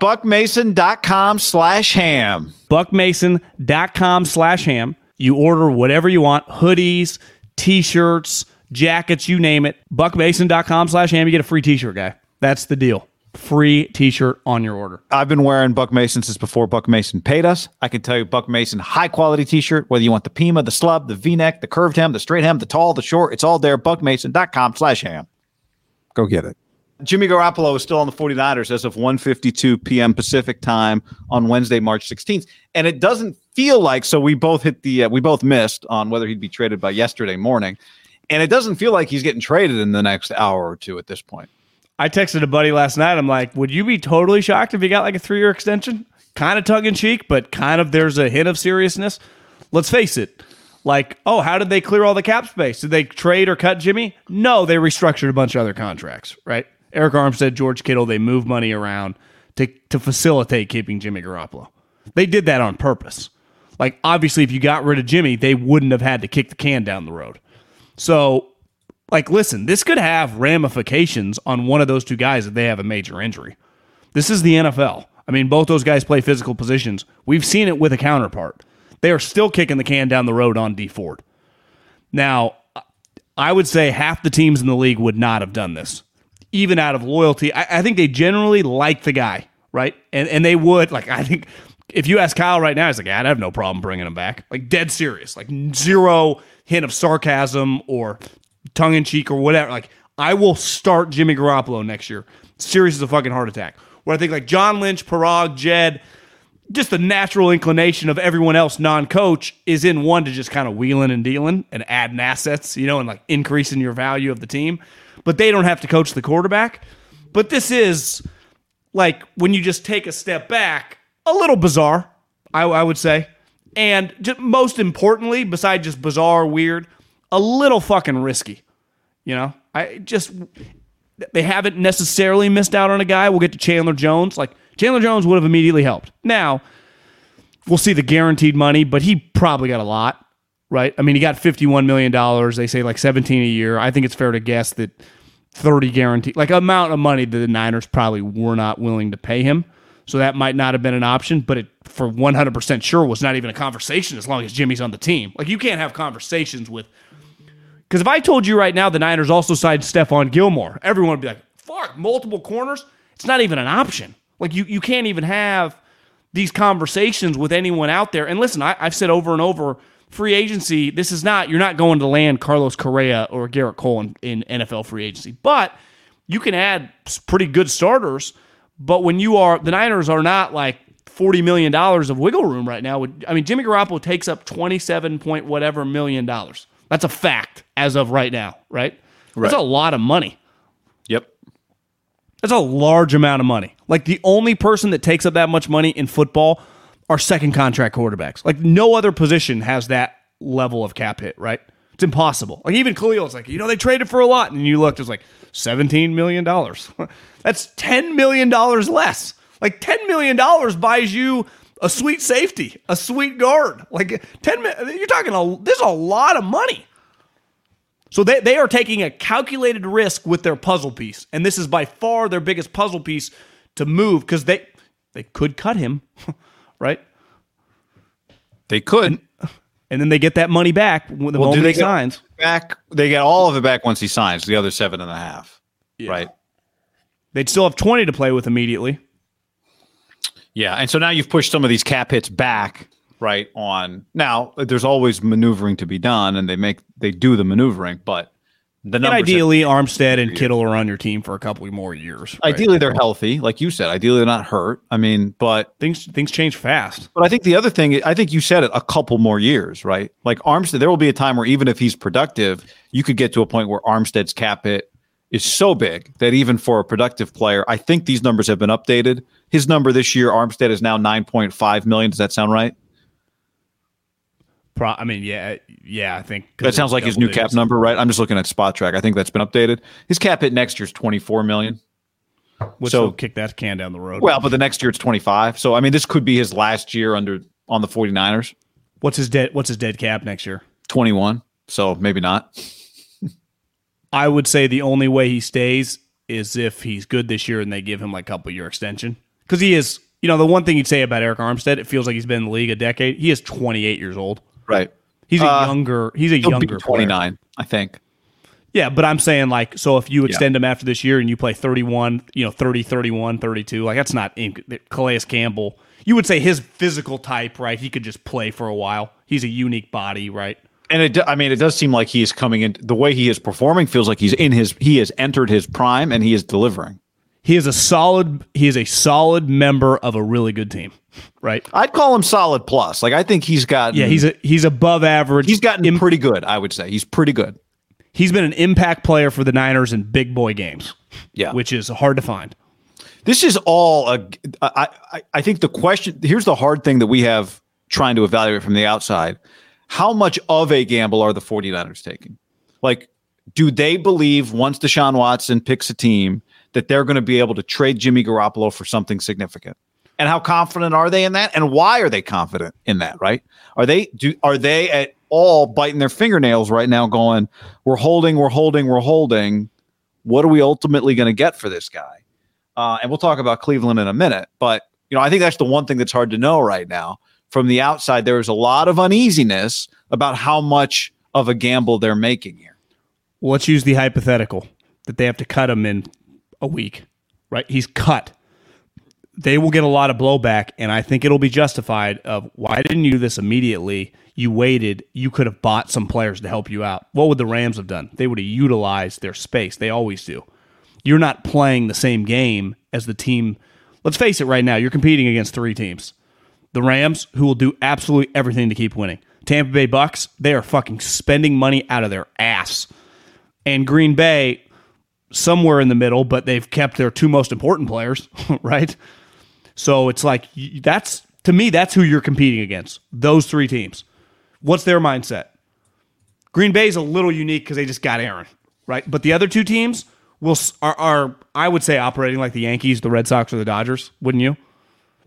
Buckmason.com slash ham. Buckmason.com slash ham. You order whatever you want hoodies, t shirts, jackets, you name it. Buckmason.com slash ham. You get a free t shirt, guy. That's the deal. Free t shirt on your order. I've been wearing Buck Mason since before Buck Mason paid us. I can tell you Buck Mason high quality t shirt, whether you want the Pima, the slub, the V neck, the curved hem, the straight hem, the tall, the short, it's all there. Buckmason.com slash ham. Go get it. Jimmy Garoppolo is still on the 49ers as of 1:52 p.m. Pacific time on Wednesday, March 16th, and it doesn't feel like so we both hit the uh, we both missed on whether he'd be traded by yesterday morning, and it doesn't feel like he's getting traded in the next hour or two at this point. I texted a buddy last night. I'm like, would you be totally shocked if he got like a three year extension? Kind of tongue in cheek, but kind of there's a hint of seriousness. Let's face it. Like, oh, how did they clear all the cap space? Did they trade or cut Jimmy? No, they restructured a bunch of other contracts, right? Arik Armstead, George Kittle, they move money around to, to facilitate keeping Jimmy Garoppolo. They did that on purpose. Like, obviously, if you got rid of Jimmy, they wouldn't have had to kick the can down the road. So, like, listen, this could have ramifications on one of those two guys if they have a major injury. This is the NFL. I mean, both those guys play physical positions. We've seen it with a counterpart. They are still kicking the can down the road on Dee Ford. Now, I would say half the teams in the league would not have done this even out of loyalty. I, I, think they generally like the guy, right? And and they would like. I think if you ask Kyle right now, he's like, I'd have no problem bringing him back. Like dead serious, like zero hint of sarcasm or tongue in cheek or whatever. Like I will start Jimmy Garoppolo next year. Serious as a fucking heart attack. Where I think like John Lynch, Paraag, Jed, just the natural inclination of everyone else non-coach is in one to just kind of wheeling and dealing and adding assets, you know, and like increasing your value of the team but they don't have to coach the quarterback. But this is like when you just take a step back, a little bizarre, I, I would say. And just most importantly, besides just bizarre, weird, a little fucking risky. You know, I just they haven't necessarily missed out on a guy. We'll get to Chandler Jones. Like Chandler Jones would have immediately helped. Now, we'll see the guaranteed money, but he probably got a lot, right? I mean, he got $51 million. They say like 17 a year. I think it's fair to guess that 30 guaranteed, like amount of money that the Niners probably were not willing to pay him. So that might not have been an option, but it for 100% sure was not even a conversation as long as Jimmy's on the team. Like you can't have conversations with because if I told you right now the Niners also signed Stephon Gilmore, everyone would be like, fuck, multiple corners? It's not even an option. Like you you can't even have these conversations with anyone out there. And listen, I, I've said over and over free agency, this is not, you're not going to land Carlos Correa or Gerrit Cole in, in NFL free agency, but you can add pretty good starters. But when you are, the Niners are not like $40 million of wiggle room right now. I mean, Jimmy Garoppolo takes up 27 point whatever million dollars. That's a fact as of right now, right? right? That's a lot of money. Yep. That's a large amount of money. Like the only person that takes up that much money in football are second contract quarterbacks. Like no other position has that level of cap hit, right? It's impossible. Like even Khalil, it's like, you know, they traded for a lot. And you looked, it's like $17 million. That's $10 million less. Like $10 million buys you a sweet safety, a sweet guard. Like 10 you're talking a this is a lot of money. So they, they are taking a calculated risk with their puzzle piece. And this is by far their biggest puzzle piece to move because they they could cut him. right? They could. And then they get that money back when the well, moment he signs. Back, they get all of it back once he signs. The other seven and a half, yeah. right? They'd still have twenty to play with immediately. Yeah, and so now you've pushed some of these cap hits back, right? On now, there's always maneuvering to be done, and they make they do the maneuvering, but the and ideally, Armstead and Kittle are on your team for a couple more years. Right? Ideally, they're healthy, like you said. Ideally, they're not hurt. I mean, but things things change fast. But I think the other thing, I think you said it, a couple more years, right? Like Armstead, there will be a time where even if he's productive, you could get to a point where Armstead's cap hit is so big that even for a productive player, I think these numbers have been updated. His number this year, Armstead is now nine point five million. Does that sound right? Pro, I mean, yeah, yeah. I think that sounds like his new cap number, right? I'm just looking at Spotrac. I think that's been updated. His cap hit next year's 24 million. Which so kick that can down the road. Well, but the next year it's 25. So I mean, this could be his last year under on the 49ers. What's his dead? What's his dead cap next year? 21. So maybe not. I would say the only way he stays is if he's good this year and they give him like a couple year extension because he is. You know, the one thing you'd say about Arik Armstead, it feels like he's been in the league a decade. He is 28 years old. Right. He's a Uh, younger. He's a younger 29, I think. Yeah, but I'm saying like so if you extend him after this year and you play 31, you know, 30, 31, 32, like that's not in Calais Campbell. You would say his physical type, right? He could just play for a while. He's a unique body, right? And it, I mean, it does seem like he is coming in. The way he is performing feels like he's in his. He has entered his prime, and he is delivering. He is a solid he is a solid member of a really good team, right? I'd call him solid plus. Like I think he's got. Yeah, he's a he's above average. he's gotten Im- pretty good. I would say he's pretty good. he's been an impact player for the Niners in big boy games, Yeah, which is hard to find. this is all a. I, I I think the question here's the hard thing that we have trying to evaluate from the outside. How much of a gamble are the 49ers taking? Like, do they believe once Deshaun Watson picks a team that they're going to be able to trade Jimmy Garoppolo for something significant? And how confident are they in that? And why are they confident in that? Right? Are they do are they at all biting their fingernails right now, going, "We're holding, we're holding, we're holding." What are we ultimately going to get for this guy? Uh, and we'll talk about Cleveland in a minute. But you know, I think that's the one thing that's hard to know right now. From the outside, there is a lot of uneasiness about how much of a gamble they're making here. Let's use the hypothetical that they have to cut him in a week, right? He's cut. They will get a lot of blowback, and I think it'll be justified. Of why didn't you do this immediately? You waited. You could have bought some players to help you out. What would the Rams have done? They would have utilized their space. They always do. You're not playing the same game as the team. Let's face it. Right now, you're competing against three teams: the Rams, who will do absolutely everything to keep winning. Tampa Bay Bucks, they are fucking spending money out of their ass and Green Bay somewhere in the middle, but they've kept their two most important players, right? So it's like that's to me that's who you're competing against. Those three teams. What's their mindset? Green Bay's a little unique because they just got Aaron, right? But the other two teams will are, are I would say operating like the Yankees, the Red Sox, or the Dodgers, wouldn't you?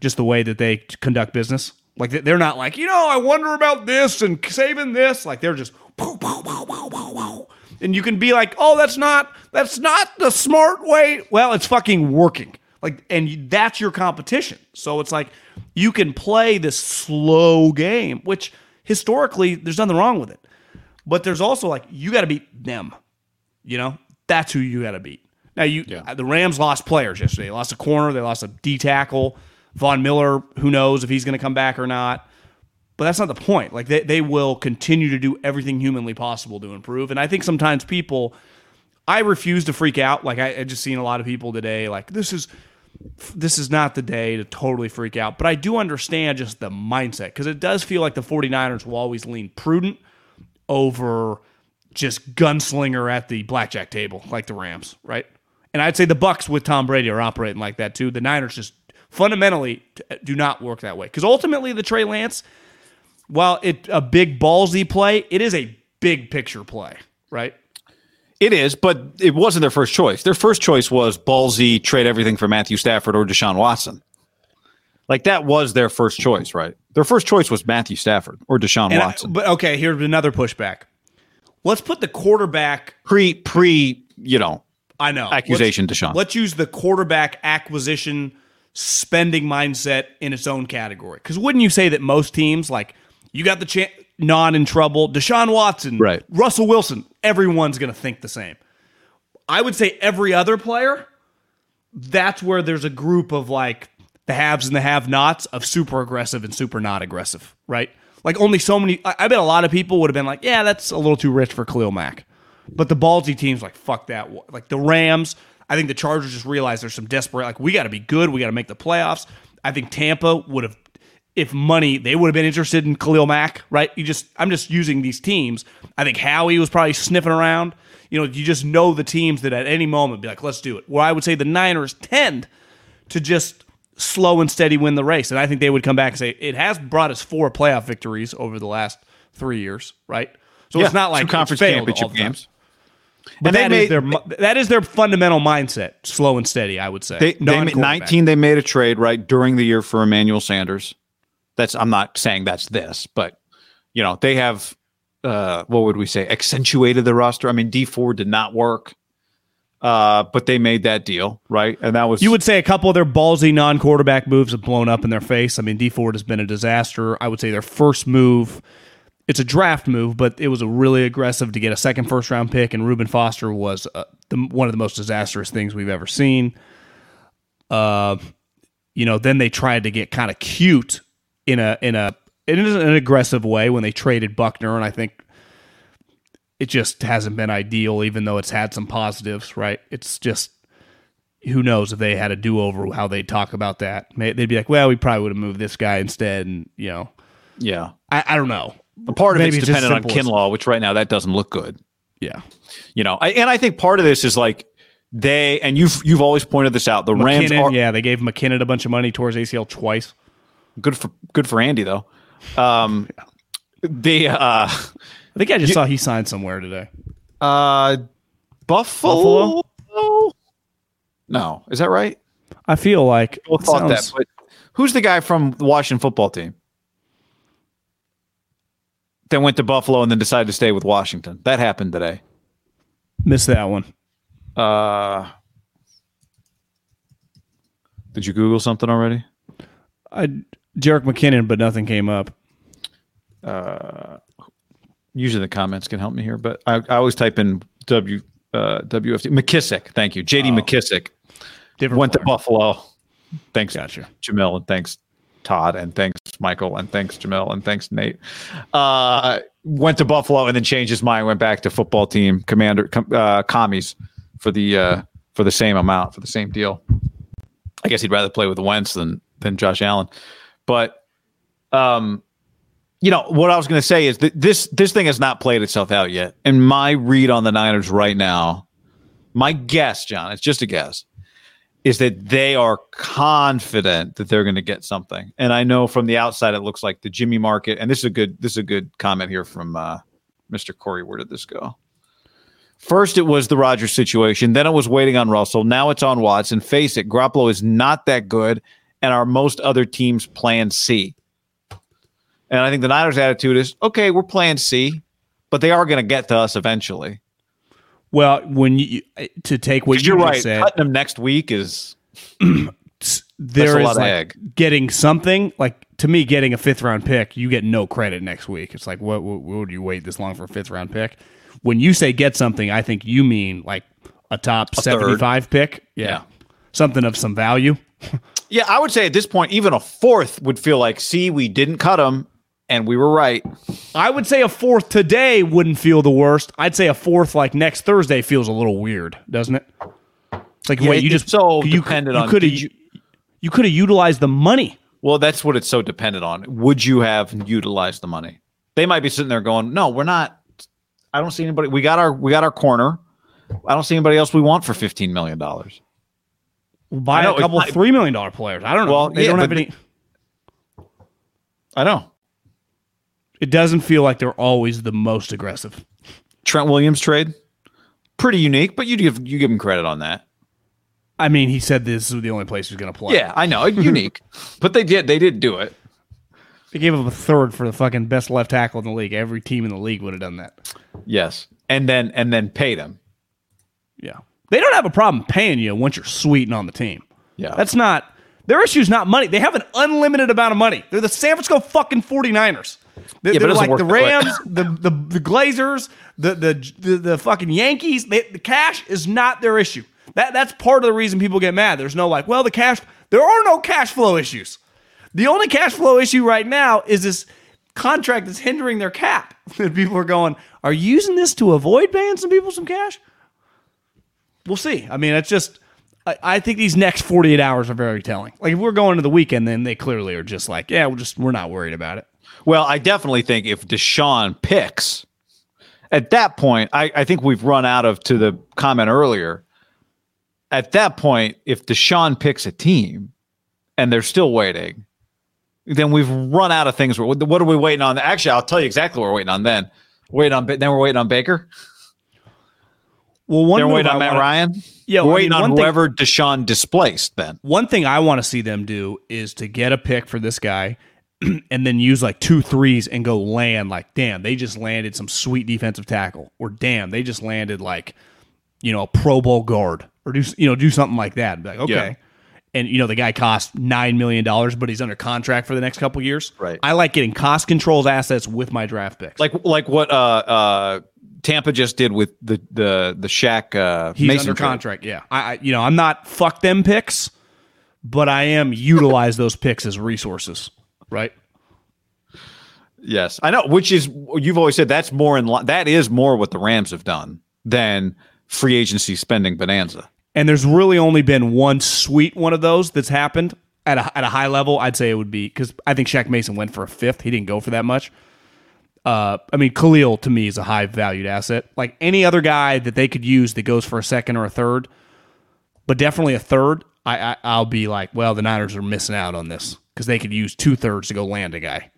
Just the way that they conduct business. Like they- they're not like you know I wonder about this and saving this. Like they're just pow, pow, pow. And you can be like, oh, that's not that's not the smart way. Well, it's fucking working. Like, and that's your competition. So it's like you can play this slow game, which historically there's nothing wrong with it. But there's also like you got to beat them. You know, that's who you got to beat. Now you, the Rams lost players yesterday. They lost a corner. They lost a D tackle. Von Miller, who knows if he's going to come back or not. But that's not the point. Like they, they will continue to do everything humanly possible to improve. And I think sometimes people, I refuse to freak out. Like I, I just seen a lot of people today. Like this is this is not the day to totally freak out. But I do understand just the mindset because it does feel like the 49ers will always lean prudent over just gunslinger at the blackjack table like the Rams, right? And I'd say the Bucks with Tom Brady are operating like that too. The Niners just fundamentally do not work that way because ultimately the Trey Lance, while it a big ballsy play, it is a big picture play, right? It is, but it wasn't their first choice. Their first choice was ballsy, trade everything for Matthew Stafford or Deshaun Watson. Like that was their first choice, right? Their first choice was Matthew Stafford or Deshaun And I- Watson. but okay, here's another pushback. Let's put the quarterback. pre pre, you know, I know accusation, Let's, Deshaun. let's use the quarterback acquisition spending mindset in its own category. Because wouldn't you say that most teams, like you got the chance, non in trouble, Deshaun Watson, Right. Russell Wilson, everyone's going to think the same. I would say every other player, that's where there's a group of like the haves and the have nots of super aggressive and super not aggressive, right? Like only so many. I, I bet a lot of people would have been like, yeah, that's a little too rich for Khalil Mack. But the ballsy teams like, fuck that. Like the Rams, I think the Chargers just realized there's some desperate, like, we got to be good. We got to make the playoffs. I think Tampa would have, if money, they would have been interested in Khalil Mack, right? You just, I'm just using these teams. I think Howie was probably sniffing around. You know, you just know the teams that at any moment be like, let's do it. Where I would say the Niners tend to just slow and steady win the race. And I think they would come back and say, it has brought us four playoff victories over the last three years, right? So it's not like two it's conference championship all the time. games. But And they that is made- their mu- that is their fundamental mindset, slow and steady. I would say. They, they made 19 they made a trade right during the year for Emmanuel Sanders. That's I'm not saying that's this, but you know, they have uh what would we say accentuated the roster. I mean, Dee Ford did not work. Uh, but they made that deal, right? And that was You would say a couple of their ballsy non-quarterback moves have blown up in their face. I mean, Dee Ford has been a disaster. I would say their first move, it's a draft move, but it was a really aggressive to get a second first round pick, and Reuben Foster was uh, the, one of the most disastrous things we've ever seen. Uh, you know, then they tried to get kind of cute in a in a in an aggressive way when they traded Buckner, and I think it just hasn't been ideal, even though it's had some positives, right? It's just who knows if they had a do over, how they'd talk about that. They'd be like, well, we probably would have moved this guy instead. And, you know, yeah. I, I don't know. A part of Maybe it's dependent on Kinlaw, which right now that doesn't look good. Yeah. You know, I, and I think part of this is like they and you've you've always pointed this out. The Rams are yeah, they gave McKinnon a bunch of money towards ACL twice. Good for good for Andy though. Um, the uh, I think I just saw he signed somewhere today. uh, Buffalo. No, is that right? I feel like People thought sounds- that, but who's the guy from the Washington football team? That went to Buffalo and then decided to stay with Washington. That happened today. missed that one. Uh, did you Google something already? I Jerick McKinnon, but nothing came up. Usually the comments can help me here, but I, I always type in W uh, WFT McKissic. Thank you, JD McKissic Different went to. Buffalo. Thanks, Gotcha. Jamil, and thanks Todd, and thanks Michael, and thanks Jamil, and thanks Nate. Uh, went to Buffalo and then changed his mind. Went back to football team commander com, uh, commies for the uh, for the same amount for the same deal. I guess he'd rather play with Wentz than than Josh Allen, but um, you know what I was going to say is that this this thing has not played itself out yet. And my read on the Niners right now, my guess, John, it's just a guess, is that they are confident that they're going to get something. And I know from the outside it looks like the Jimmy market. And this is a good this is a good comment here from uh, Mr. Corey. Where did this go? First, it was the Rodgers situation. Then it was waiting on Russell. Now it's on Watson. Face it, Garoppolo is not that good, and are most other teams' plan C. And I think the Niners' attitude is, okay, we're playing C, but they are going to get to us eventually. Well, when you to take what you You're right. said, Cutting them next week is there a is like getting something. Like to me, getting a fifth round pick, you get no credit next week. It's like, what, what, what would you wait this long for a fifth round pick? When you say get something, I think you mean like a top third. seventy five pick. Yeah. something of some value. Yeah, I would say at this point, even a fourth would feel like, see, we didn't cut him and we were right. I would say a fourth today wouldn't feel the worst. I'd say a fourth like next Thursday feels a little weird, doesn't it? It's like Yeah, wait, you just so you, dependent you on- could have you, you- could have utilized the money. Well, that's what it's so dependent on. Would you have utilized the money? They might be sitting there going, no, we're not. I don't see anybody. We got our we got our corner. I don't see anybody else we want for fifteen million dollars. Buy know, a couple not- three million dollar players. I don't know. Well, they yeah, don't have any. I know. It doesn't feel like they're always the most aggressive. Trent Williams trade, pretty unique, but you give you give him credit on that. I mean, he said this is the only place he's going to play. Yeah, I know, unique, but they did they did do it. they gave him a third for the fucking best left tackle in the league. Every team in the league would have done that. Yes, and then and then paid him. Yeah, they don't have a problem paying you once you're sweet and on the team. Yeah, That's not their issue. Is not money. They have an unlimited amount of money. They're the San Francisco fucking 49ers. They're, Yeah, but it they're doesn't like the. Rams, the, the the Glazers, the the the, the fucking Yankees. They, the cash is not their issue. That that's part of the reason people get mad. There's no like, well, the cash. There are no cash flow issues. The only cash flow issue right now is this contract that's hindering their cap. And people are going, are you using this to avoid paying some people some cash? We'll see. I mean, it's just. I, I think these next 48 hours are very telling. Like if we're going to the weekend, then they clearly are just like, yeah, we're just we're not worried about it. Well, I definitely think if Deshaun picks, at that point, I, I think we've run out of to the comment earlier. At that point, if Deshaun picks a team and they're still waiting, then we've run out of things. What are we waiting on? Actually, I'll tell you exactly what we're waiting on then. Waiting on then we're waiting on Baker. Well, one move waiting I on Matt wanna- Ryan. Yeah, we're I waiting mean, on one thing- whoever Deshaun displaced. Then One thing I want to see them do is to get a pick for this guy and then use like two threes and go land like, damn, they just landed some sweet defensive tackle. Or damn, they just landed like, you know a Pro Bowl guard or do you know do something like that. Be like okay. Yeah. And you know the guy costs nine million dollars, but he's under contract for the next couple years. Right. I like getting cost controls assets with my draft picks. Like like what uh uh Tampa just did with the the the Shaq uh he's Mason under trade. contract. Yeah. I, I you know I'm not fuck them picks, but I am utilize those picks as resources. Right. Yes, I know. Which is you've always said that's more in li- that is more what the Rams have done than free agency spending bonanza. And there's really only been one sweet one of those that's happened at a, at a high level. I'd say it would be because I think Shaq Mason went for a fifth. He didn't go for that much. Uh, I mean, Khalil to me is a high valued asset. Like any other guy that they could use that goes for a second or a third, but definitely a third. I, I I'll be like, well, the Niners are missing out on this because they could use two thirds to go land a guy.